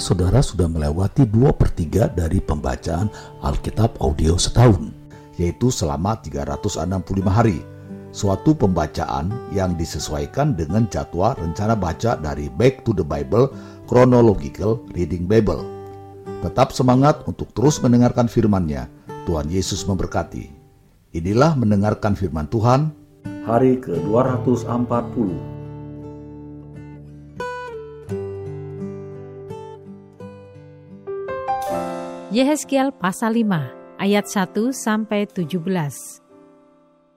Saudara sudah melewati dua per 3 dari pembacaan Alkitab audio setahun, yaitu selama 365 hari. Suatu pembacaan yang disesuaikan dengan jadwal rencana baca dari Back to the Bible Chronological Reading Bible. Tetap semangat untuk terus mendengarkan firman-Nya. Tuhan Yesus memberkati. Inilah mendengarkan firman Tuhan hari ke-240 Yehezkiel pasal 5 ayat 1 sampai 17.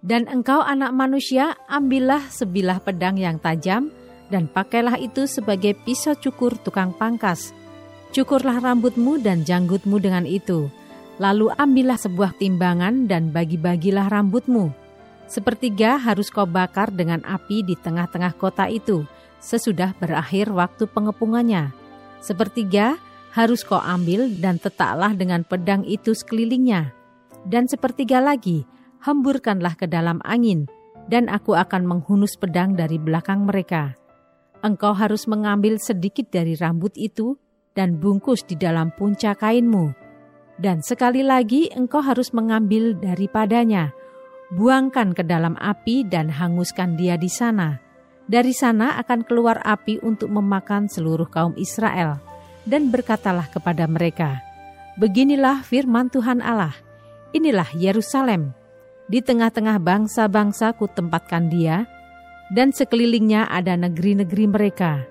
Dan engkau anak manusia, ambillah sebilah pedang yang tajam dan pakailah itu sebagai pisau cukur tukang pangkas. Cukurlah rambutmu dan janggutmu dengan itu. Lalu ambillah sebuah timbangan dan bagi-bagilah rambutmu. Sepertiga harus kau bakar dengan api di tengah-tengah kota itu, sesudah berakhir waktu pengepungannya. Sepertiga harus kau ambil dan tetaklah dengan pedang itu sekelilingnya. Dan sepertiga lagi, hemburkanlah ke dalam angin, dan aku akan menghunus pedang dari belakang mereka. Engkau harus mengambil sedikit dari rambut itu dan bungkus di dalam puncak kainmu. Dan sekali lagi engkau harus mengambil daripadanya, buangkan ke dalam api dan hanguskan dia di sana. Dari sana akan keluar api untuk memakan seluruh kaum Israel dan berkatalah kepada mereka, Beginilah firman Tuhan Allah, inilah Yerusalem, di tengah-tengah bangsa-bangsa ku tempatkan dia, dan sekelilingnya ada negeri-negeri mereka.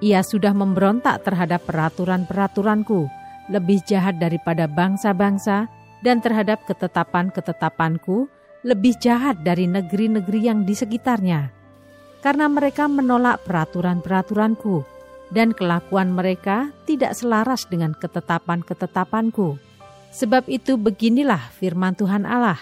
Ia sudah memberontak terhadap peraturan-peraturanku, lebih jahat daripada bangsa-bangsa, dan terhadap ketetapan-ketetapanku, lebih jahat dari negeri-negeri yang di sekitarnya. Karena mereka menolak peraturan-peraturanku, dan kelakuan mereka tidak selaras dengan ketetapan-ketetapanku. Sebab itu beginilah firman Tuhan Allah.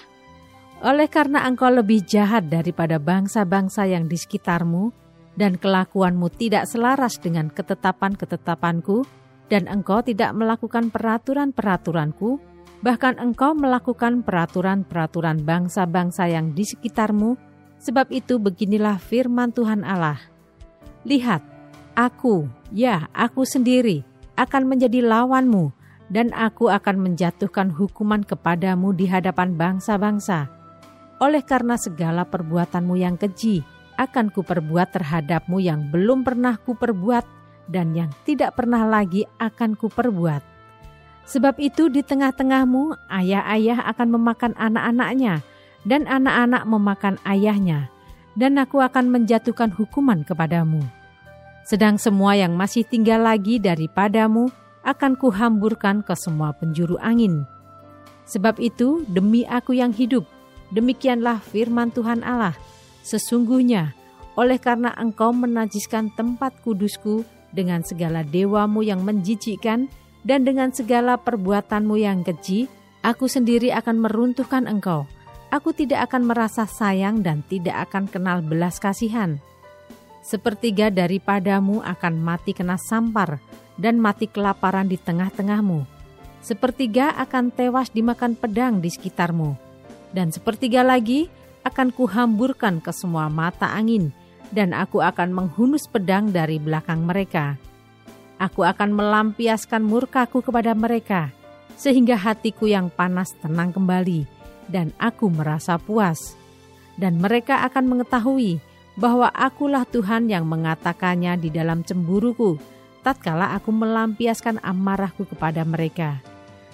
Oleh karena engkau lebih jahat daripada bangsa-bangsa yang di sekitarmu, dan kelakuanmu tidak selaras dengan ketetapan-ketetapanku, dan engkau tidak melakukan peraturan-peraturanku, bahkan engkau melakukan peraturan-peraturan bangsa-bangsa yang di sekitarmu, sebab itu beginilah firman Tuhan Allah. Lihat, Aku, ya aku sendiri, akan menjadi lawanmu, dan aku akan menjatuhkan hukuman kepadamu di hadapan bangsa-bangsa. Oleh karena segala perbuatanmu yang keji, akan kuperbuat terhadapmu yang belum pernah kuperbuat, dan yang tidak pernah lagi akan kuperbuat. Sebab itu di tengah-tengahmu, ayah-ayah akan memakan anak-anaknya, dan anak-anak memakan ayahnya, dan aku akan menjatuhkan hukuman kepadamu sedang semua yang masih tinggal lagi daripadamu akan kuhamburkan ke semua penjuru angin. Sebab itu, demi aku yang hidup, demikianlah firman Tuhan Allah, sesungguhnya oleh karena engkau menajiskan tempat kudusku dengan segala dewamu yang menjijikkan dan dengan segala perbuatanmu yang keji, aku sendiri akan meruntuhkan engkau. Aku tidak akan merasa sayang dan tidak akan kenal belas kasihan.' Sepertiga daripadamu akan mati kena sampar dan mati kelaparan di tengah-tengahmu. Sepertiga akan tewas dimakan pedang di sekitarmu. Dan sepertiga lagi akan kuhamburkan ke semua mata angin, dan aku akan menghunus pedang dari belakang mereka. Aku akan melampiaskan murkaku kepada mereka, sehingga hatiku yang panas tenang kembali, dan aku merasa puas. Dan mereka akan mengetahui bahwa akulah Tuhan yang mengatakannya di dalam cemburuku, tatkala aku melampiaskan amarahku kepada mereka.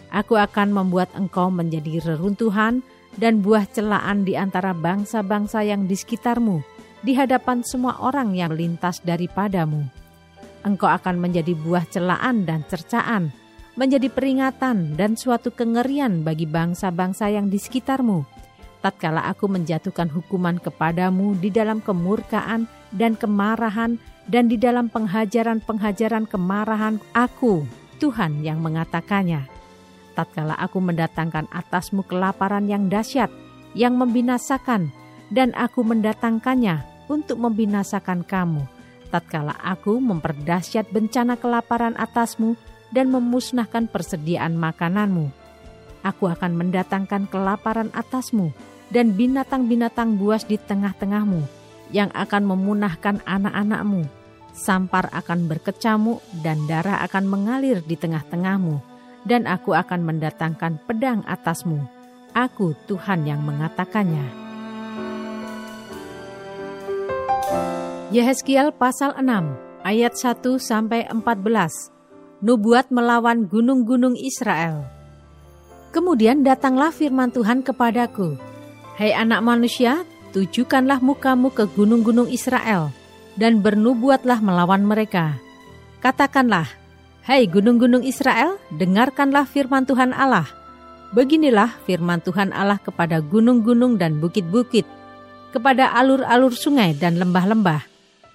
Aku akan membuat engkau menjadi reruntuhan dan buah celaan di antara bangsa-bangsa yang di sekitarmu, di hadapan semua orang yang lintas daripadamu. Engkau akan menjadi buah celaan dan cercaan, menjadi peringatan dan suatu kengerian bagi bangsa-bangsa yang di sekitarmu tatkala aku menjatuhkan hukuman kepadamu di dalam kemurkaan dan kemarahan dan di dalam penghajaran-penghajaran kemarahan aku, Tuhan yang mengatakannya. Tatkala aku mendatangkan atasmu kelaparan yang dahsyat, yang membinasakan, dan aku mendatangkannya untuk membinasakan kamu. Tatkala aku memperdahsyat bencana kelaparan atasmu dan memusnahkan persediaan makananmu. Aku akan mendatangkan kelaparan atasmu dan binatang-binatang buas di tengah-tengahmu yang akan memunahkan anak-anakmu. sampar akan berkecamuk dan darah akan mengalir di tengah-tengahmu, dan aku akan mendatangkan pedang atasmu. Aku Tuhan yang mengatakannya. Yehezkiel pasal 6 ayat 1 sampai 14. Nubuat melawan gunung-gunung Israel. Kemudian datanglah firman Tuhan kepadaku, "Hai anak manusia, tujukanlah mukamu ke gunung-gunung Israel." dan bernubuatlah melawan mereka. Katakanlah, Hai gunung-gunung Israel, dengarkanlah firman Tuhan Allah. Beginilah firman Tuhan Allah kepada gunung-gunung dan bukit-bukit, kepada alur-alur sungai dan lembah-lembah.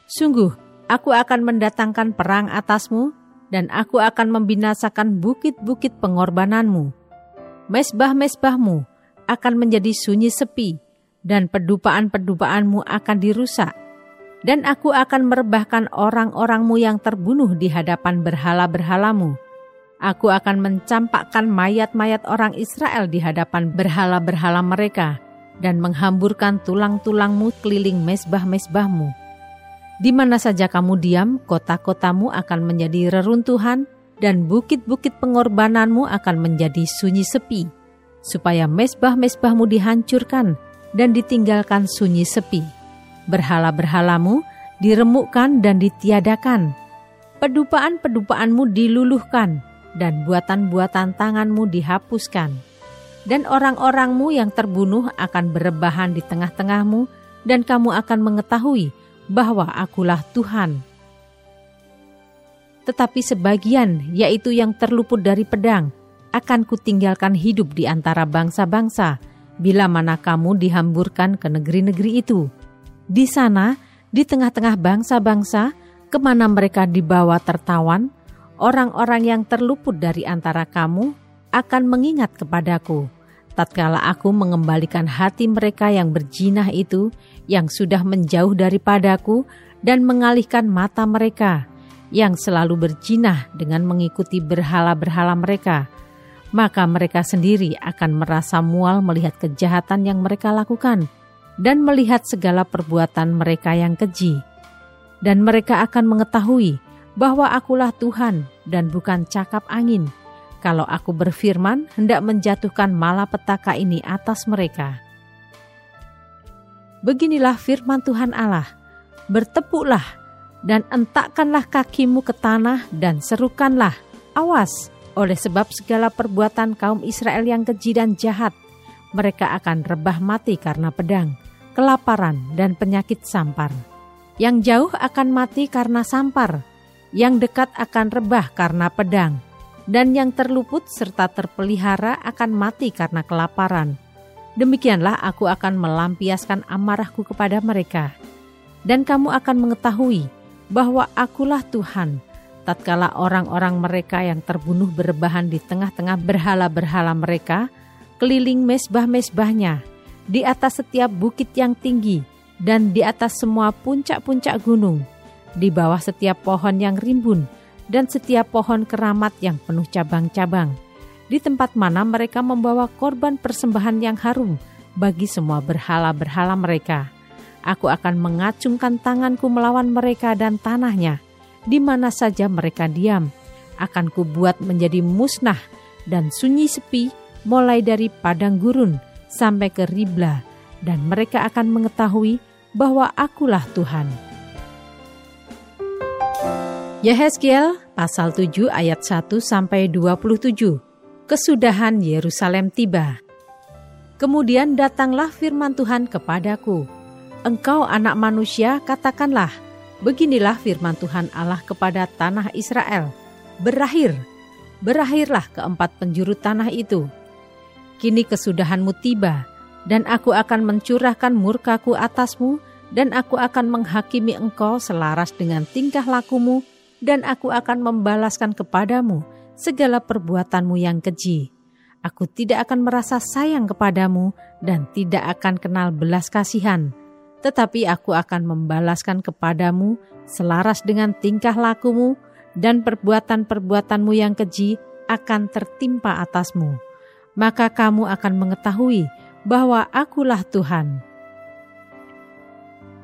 Sungguh, aku akan mendatangkan perang atasmu, dan aku akan membinasakan bukit-bukit pengorbananmu. Mesbah-mesbahmu akan menjadi sunyi sepi, dan pedupaan-pedupaanmu akan dirusak dan aku akan merebahkan orang-orangmu yang terbunuh di hadapan berhala-berhalamu. Aku akan mencampakkan mayat-mayat orang Israel di hadapan berhala-berhala mereka dan menghamburkan tulang-tulangmu keliling mesbah-mesbahmu. Di mana saja kamu diam, kota-kotamu akan menjadi reruntuhan dan bukit-bukit pengorbananmu akan menjadi sunyi sepi, supaya mesbah-mesbahmu dihancurkan dan ditinggalkan sunyi sepi berhala-berhalamu diremukkan dan ditiadakan. Pedupaan-pedupaanmu diluluhkan dan buatan-buatan tanganmu dihapuskan. Dan orang-orangmu yang terbunuh akan berebahan di tengah-tengahmu dan kamu akan mengetahui bahwa akulah Tuhan. Tetapi sebagian, yaitu yang terluput dari pedang, akan kutinggalkan hidup di antara bangsa-bangsa, bila mana kamu dihamburkan ke negeri-negeri itu.' Di sana, di tengah-tengah bangsa-bangsa, ke mana mereka dibawa tertawan, orang-orang yang terluput dari antara kamu akan mengingat kepadaku. Tatkala aku mengembalikan hati mereka yang berjinah itu, yang sudah menjauh daripadaku, dan mengalihkan mata mereka, yang selalu berjinah dengan mengikuti berhala-berhala mereka, maka mereka sendiri akan merasa mual melihat kejahatan yang mereka lakukan.' dan melihat segala perbuatan mereka yang keji. Dan mereka akan mengetahui bahwa akulah Tuhan dan bukan cakap angin. Kalau aku berfirman, hendak menjatuhkan malapetaka ini atas mereka. Beginilah firman Tuhan Allah, bertepuklah dan entakkanlah kakimu ke tanah dan serukanlah, awas, oleh sebab segala perbuatan kaum Israel yang keji dan jahat, mereka akan rebah mati karena pedang kelaparan, dan penyakit sampar. Yang jauh akan mati karena sampar, yang dekat akan rebah karena pedang, dan yang terluput serta terpelihara akan mati karena kelaparan. Demikianlah aku akan melampiaskan amarahku kepada mereka. Dan kamu akan mengetahui bahwa akulah Tuhan, tatkala orang-orang mereka yang terbunuh berbahan di tengah-tengah berhala-berhala mereka, keliling mesbah-mesbahnya, di atas setiap bukit yang tinggi, dan di atas semua puncak-puncak gunung, di bawah setiap pohon yang rimbun, dan setiap pohon keramat yang penuh cabang-cabang, di tempat mana mereka membawa korban persembahan yang harum bagi semua berhala-berhala mereka. Aku akan mengacungkan tanganku melawan mereka dan tanahnya, di mana saja mereka diam. Akan kubuat menjadi musnah dan sunyi sepi, mulai dari padang gurun sampai ke Ribla, dan mereka akan mengetahui bahwa akulah Tuhan. Yehezkiel pasal 7 ayat 1 sampai 27. Kesudahan Yerusalem tiba. Kemudian datanglah firman Tuhan kepadaku. Engkau anak manusia katakanlah, beginilah firman Tuhan Allah kepada tanah Israel. Berakhir, berakhirlah keempat penjuru tanah itu Kini kesudahanmu tiba, dan aku akan mencurahkan murkaku atasmu, dan aku akan menghakimi engkau selaras dengan tingkah lakumu, dan aku akan membalaskan kepadamu segala perbuatanmu yang keji. Aku tidak akan merasa sayang kepadamu dan tidak akan kenal belas kasihan, tetapi aku akan membalaskan kepadamu selaras dengan tingkah lakumu, dan perbuatan-perbuatanmu yang keji akan tertimpa atasmu maka kamu akan mengetahui bahwa akulah Tuhan.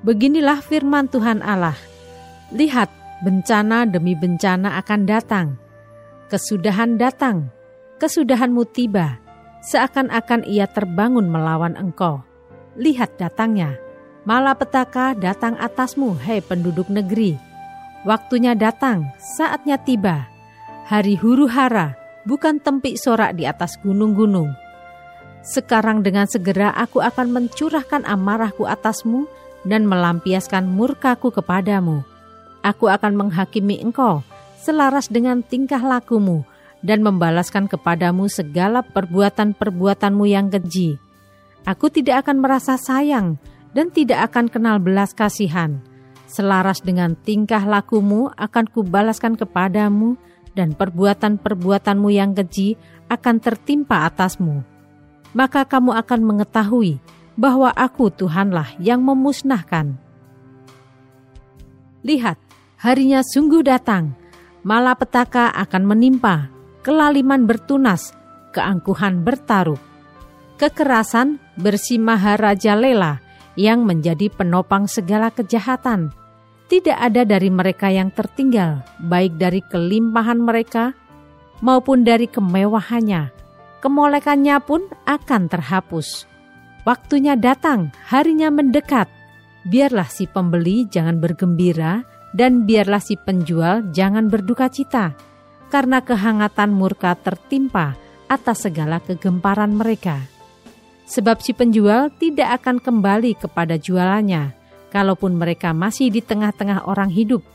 Beginilah firman Tuhan Allah. Lihat, Bencana demi bencana akan datang. Kesudahan datang, kesudahanmu tiba, seakan-akan ia terbangun melawan engkau. Lihat datangnya, malapetaka datang atasmu, hei penduduk negeri. Waktunya datang, saatnya tiba. Hari huru hara, bukan tempik sorak di atas gunung-gunung. Sekarang dengan segera aku akan mencurahkan amarahku atasmu dan melampiaskan murkaku kepadamu. Aku akan menghakimi engkau selaras dengan tingkah lakumu dan membalaskan kepadamu segala perbuatan-perbuatanmu yang keji. Aku tidak akan merasa sayang dan tidak akan kenal belas kasihan. Selaras dengan tingkah lakumu akan kubalaskan kepadamu dan perbuatan-perbuatanmu yang keji akan tertimpa atasmu. Maka kamu akan mengetahui bahwa aku Tuhanlah yang memusnahkan. Lihat, harinya sungguh datang, malapetaka akan menimpa, kelaliman bertunas, keangkuhan bertaruh. Kekerasan lela yang menjadi penopang segala kejahatan. Tidak ada dari mereka yang tertinggal, baik dari kelimpahan mereka maupun dari kemewahannya. Kemolekannya pun akan terhapus. Waktunya datang, harinya mendekat. Biarlah si pembeli jangan bergembira, dan biarlah si penjual jangan berduka cita, karena kehangatan murka tertimpa atas segala kegemparan mereka. Sebab si penjual tidak akan kembali kepada jualannya, kalaupun mereka masih di tengah-tengah orang hidup,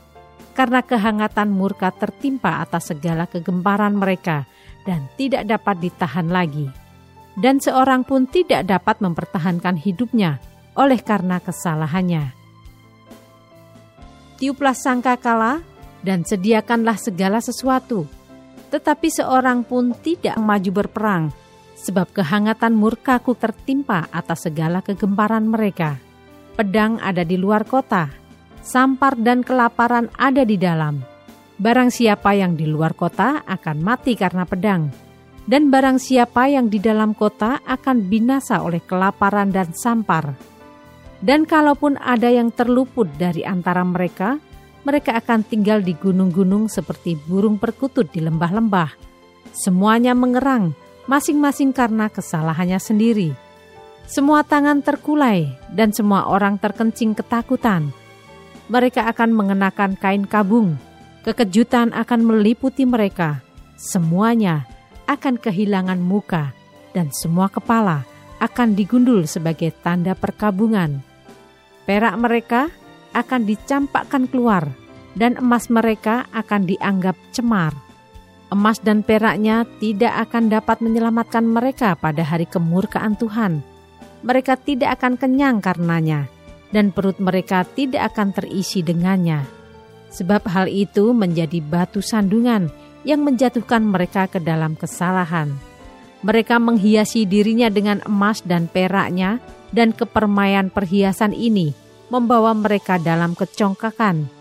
karena kehangatan murka tertimpa atas segala kegemparan mereka dan tidak dapat ditahan lagi. Dan seorang pun tidak dapat mempertahankan hidupnya oleh karena kesalahannya tiuplah sangka kala dan sediakanlah segala sesuatu. Tetapi seorang pun tidak maju berperang, sebab kehangatan murkaku tertimpa atas segala kegemparan mereka. Pedang ada di luar kota, sampar dan kelaparan ada di dalam. Barang siapa yang di luar kota akan mati karena pedang, dan barang siapa yang di dalam kota akan binasa oleh kelaparan dan sampar. Dan kalaupun ada yang terluput dari antara mereka, mereka akan tinggal di gunung-gunung seperti burung perkutut di lembah-lembah. Semuanya mengerang, masing-masing karena kesalahannya sendiri. Semua tangan terkulai dan semua orang terkencing ketakutan. Mereka akan mengenakan kain kabung. Kekejutan akan meliputi mereka. Semuanya akan kehilangan muka dan semua kepala akan digundul sebagai tanda perkabungan perak mereka akan dicampakkan keluar, dan emas mereka akan dianggap cemar. Emas dan peraknya tidak akan dapat menyelamatkan mereka pada hari kemurkaan Tuhan. Mereka tidak akan kenyang karenanya, dan perut mereka tidak akan terisi dengannya. Sebab hal itu menjadi batu sandungan yang menjatuhkan mereka ke dalam kesalahan. Mereka menghiasi dirinya dengan emas dan peraknya, dan kepermaian perhiasan ini membawa mereka dalam kecongkakan.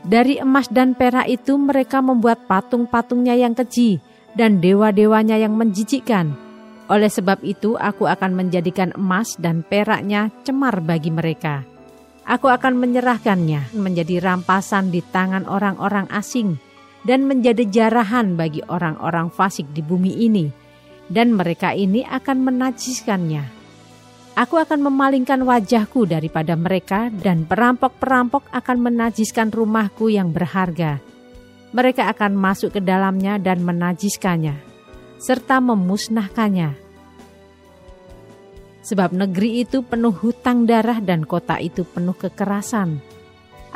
Dari emas dan perak itu mereka membuat patung-patungnya yang keji dan dewa-dewanya yang menjijikkan. Oleh sebab itu aku akan menjadikan emas dan peraknya cemar bagi mereka. Aku akan menyerahkannya menjadi rampasan di tangan orang-orang asing dan menjadi jarahan bagi orang-orang fasik di bumi ini. Dan mereka ini akan menajiskannya Aku akan memalingkan wajahku daripada mereka dan perampok-perampok akan menajiskan rumahku yang berharga. Mereka akan masuk ke dalamnya dan menajiskannya, serta memusnahkannya. Sebab negeri itu penuh hutang darah dan kota itu penuh kekerasan.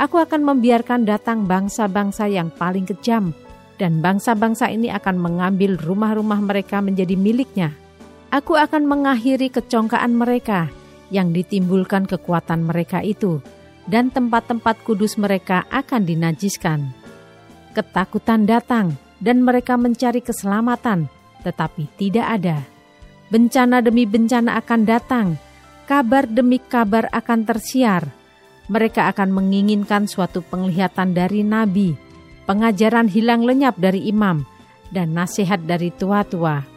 Aku akan membiarkan datang bangsa-bangsa yang paling kejam, dan bangsa-bangsa ini akan mengambil rumah-rumah mereka menjadi miliknya.' Aku akan mengakhiri kecongkaan mereka yang ditimbulkan kekuatan mereka itu, dan tempat-tempat kudus mereka akan dinajiskan. Ketakutan datang, dan mereka mencari keselamatan, tetapi tidak ada. Bencana demi bencana akan datang, kabar demi kabar akan tersiar. Mereka akan menginginkan suatu penglihatan dari nabi, pengajaran hilang lenyap dari imam, dan nasihat dari tua-tua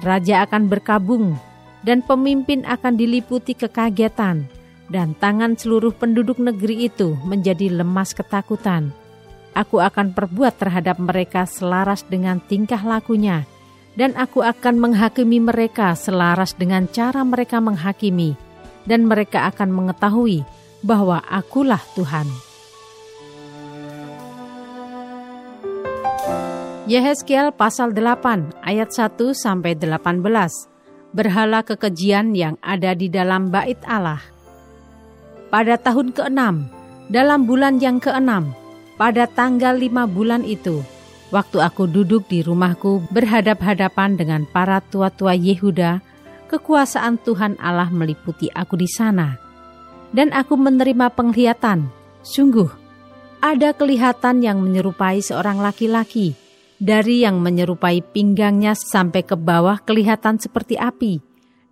raja akan berkabung, dan pemimpin akan diliputi kekagetan, dan tangan seluruh penduduk negeri itu menjadi lemas ketakutan. aku akan perbuat terhadap mereka selaras dengan tingkah lakunya, dan aku akan menghakimi mereka selaras dengan cara mereka menghakimi, dan mereka akan mengetahui bahwa akulah Tuhan. Yehezkiel pasal 8 ayat 1 sampai 18. Berhala kekejian yang ada di dalam bait Allah. Pada tahun ke-6, dalam bulan yang ke-6, pada tanggal lima bulan itu, waktu aku duduk di rumahku berhadap-hadapan dengan para tua-tua Yehuda, kekuasaan Tuhan Allah meliputi aku di sana. Dan aku menerima penglihatan, sungguh, ada kelihatan yang menyerupai seorang laki-laki, dari yang menyerupai pinggangnya sampai ke bawah kelihatan seperti api,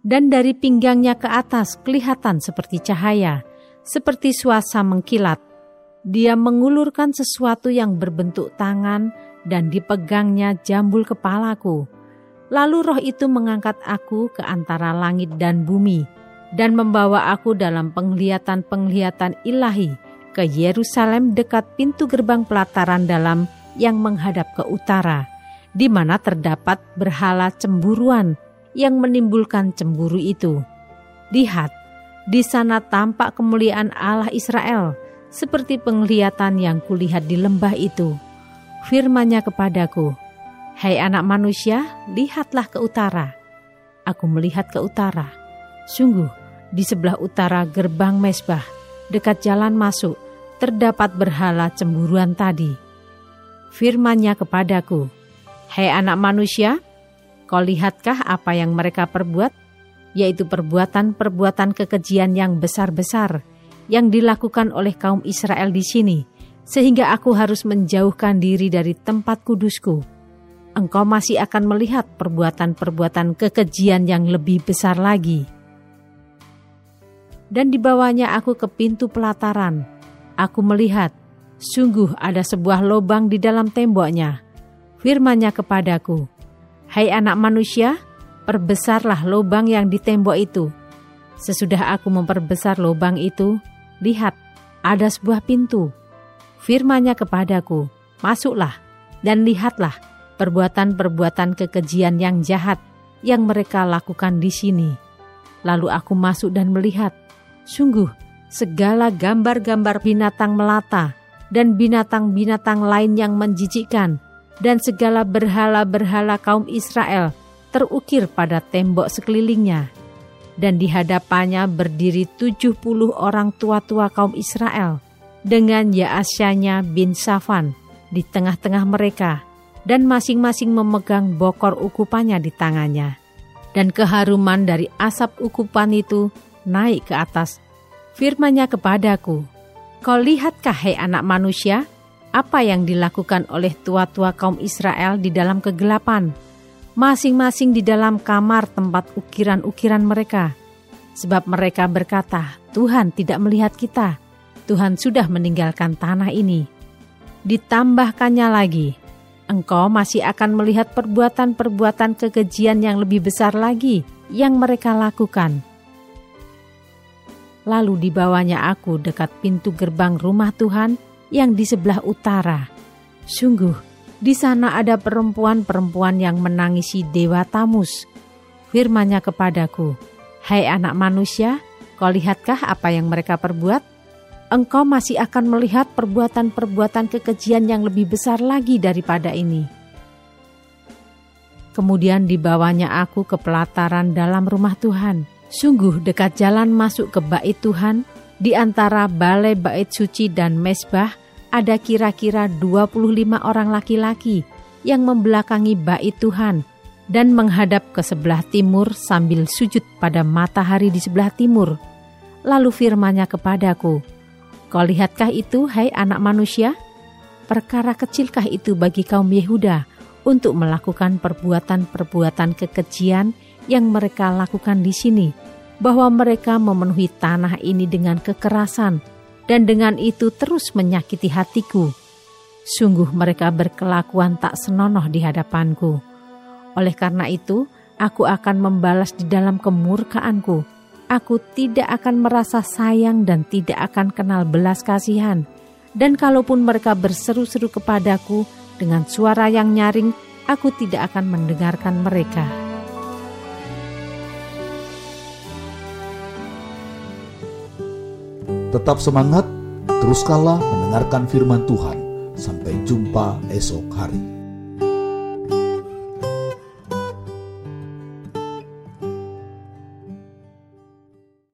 dan dari pinggangnya ke atas kelihatan seperti cahaya, seperti suasa mengkilat. Dia mengulurkan sesuatu yang berbentuk tangan, dan dipegangnya jambul kepalaku. Lalu roh itu mengangkat aku ke antara langit dan bumi dan membawa aku dalam penglihatan-penglihatan ilahi ke Yerusalem dekat pintu gerbang pelataran dalam yang menghadap ke utara, di mana terdapat berhala cemburuan yang menimbulkan cemburu itu. Lihat, di sana tampak kemuliaan Allah Israel, seperti penglihatan yang kulihat di lembah itu firman-Nya kepadaku, Hai anak manusia, lihatlah ke utara. Aku melihat ke utara. Sungguh, di sebelah utara gerbang mesbah, dekat jalan masuk, terdapat berhala cemburuan tadi. Firman-Nya kepadaku, Hai anak manusia, kau lihatkah apa yang mereka perbuat? Yaitu perbuatan-perbuatan kekejian yang besar-besar yang dilakukan oleh kaum Israel di sini, sehingga aku harus menjauhkan diri dari tempat kudusku. Engkau masih akan melihat perbuatan-perbuatan kekejian yang lebih besar lagi. Dan dibawanya aku ke pintu pelataran. Aku melihat, sungguh ada sebuah lubang di dalam temboknya. Firmannya kepadaku, Hai anak manusia, perbesarlah lubang yang di tembok itu. Sesudah aku memperbesar lubang itu, lihat, ada sebuah pintu firman kepadaku, Masuklah dan lihatlah perbuatan-perbuatan kekejian yang jahat yang mereka lakukan di sini. Lalu aku masuk dan melihat, sungguh segala gambar-gambar binatang melata dan binatang-binatang lain yang menjijikkan dan segala berhala-berhala kaum Israel terukir pada tembok sekelilingnya. Dan di hadapannya berdiri tujuh puluh orang tua-tua kaum Israel dengan Yaasyanya bin Safan di tengah-tengah mereka dan masing-masing memegang bokor ukupannya di tangannya. Dan keharuman dari asap ukupan itu naik ke atas. Firmannya kepadaku, Kau lihatkah hai anak manusia, apa yang dilakukan oleh tua-tua kaum Israel di dalam kegelapan, masing-masing di dalam kamar tempat ukiran-ukiran mereka. Sebab mereka berkata, Tuhan tidak melihat kita, Tuhan sudah meninggalkan tanah ini. Ditambahkannya lagi, engkau masih akan melihat perbuatan-perbuatan kekejian yang lebih besar lagi yang mereka lakukan. Lalu dibawanya aku dekat pintu gerbang rumah Tuhan yang di sebelah utara. Sungguh, di sana ada perempuan-perempuan yang menangisi Dewa Tamus. Firmanya kepadaku, Hai anak manusia, kau lihatkah apa yang mereka perbuat? engkau masih akan melihat perbuatan-perbuatan kekejian yang lebih besar lagi daripada ini. Kemudian dibawanya aku ke pelataran dalam rumah Tuhan. Sungguh dekat jalan masuk ke bait Tuhan, di antara balai bait suci dan mesbah, ada kira-kira 25 orang laki-laki yang membelakangi bait Tuhan dan menghadap ke sebelah timur sambil sujud pada matahari di sebelah timur. Lalu firmannya kepadaku, Kau lihatkah itu, hai anak manusia? Perkara kecilkah itu bagi kaum Yehuda untuk melakukan perbuatan-perbuatan kekejian yang mereka lakukan di sini, bahwa mereka memenuhi tanah ini dengan kekerasan, dan dengan itu terus menyakiti hatiku. Sungguh mereka berkelakuan tak senonoh di hadapanku. Oleh karena itu, aku akan membalas di dalam kemurkaanku aku tidak akan merasa sayang dan tidak akan kenal belas kasihan. Dan kalaupun mereka berseru-seru kepadaku dengan suara yang nyaring, aku tidak akan mendengarkan mereka. Tetap semangat, teruskanlah mendengarkan firman Tuhan. Sampai jumpa esok hari.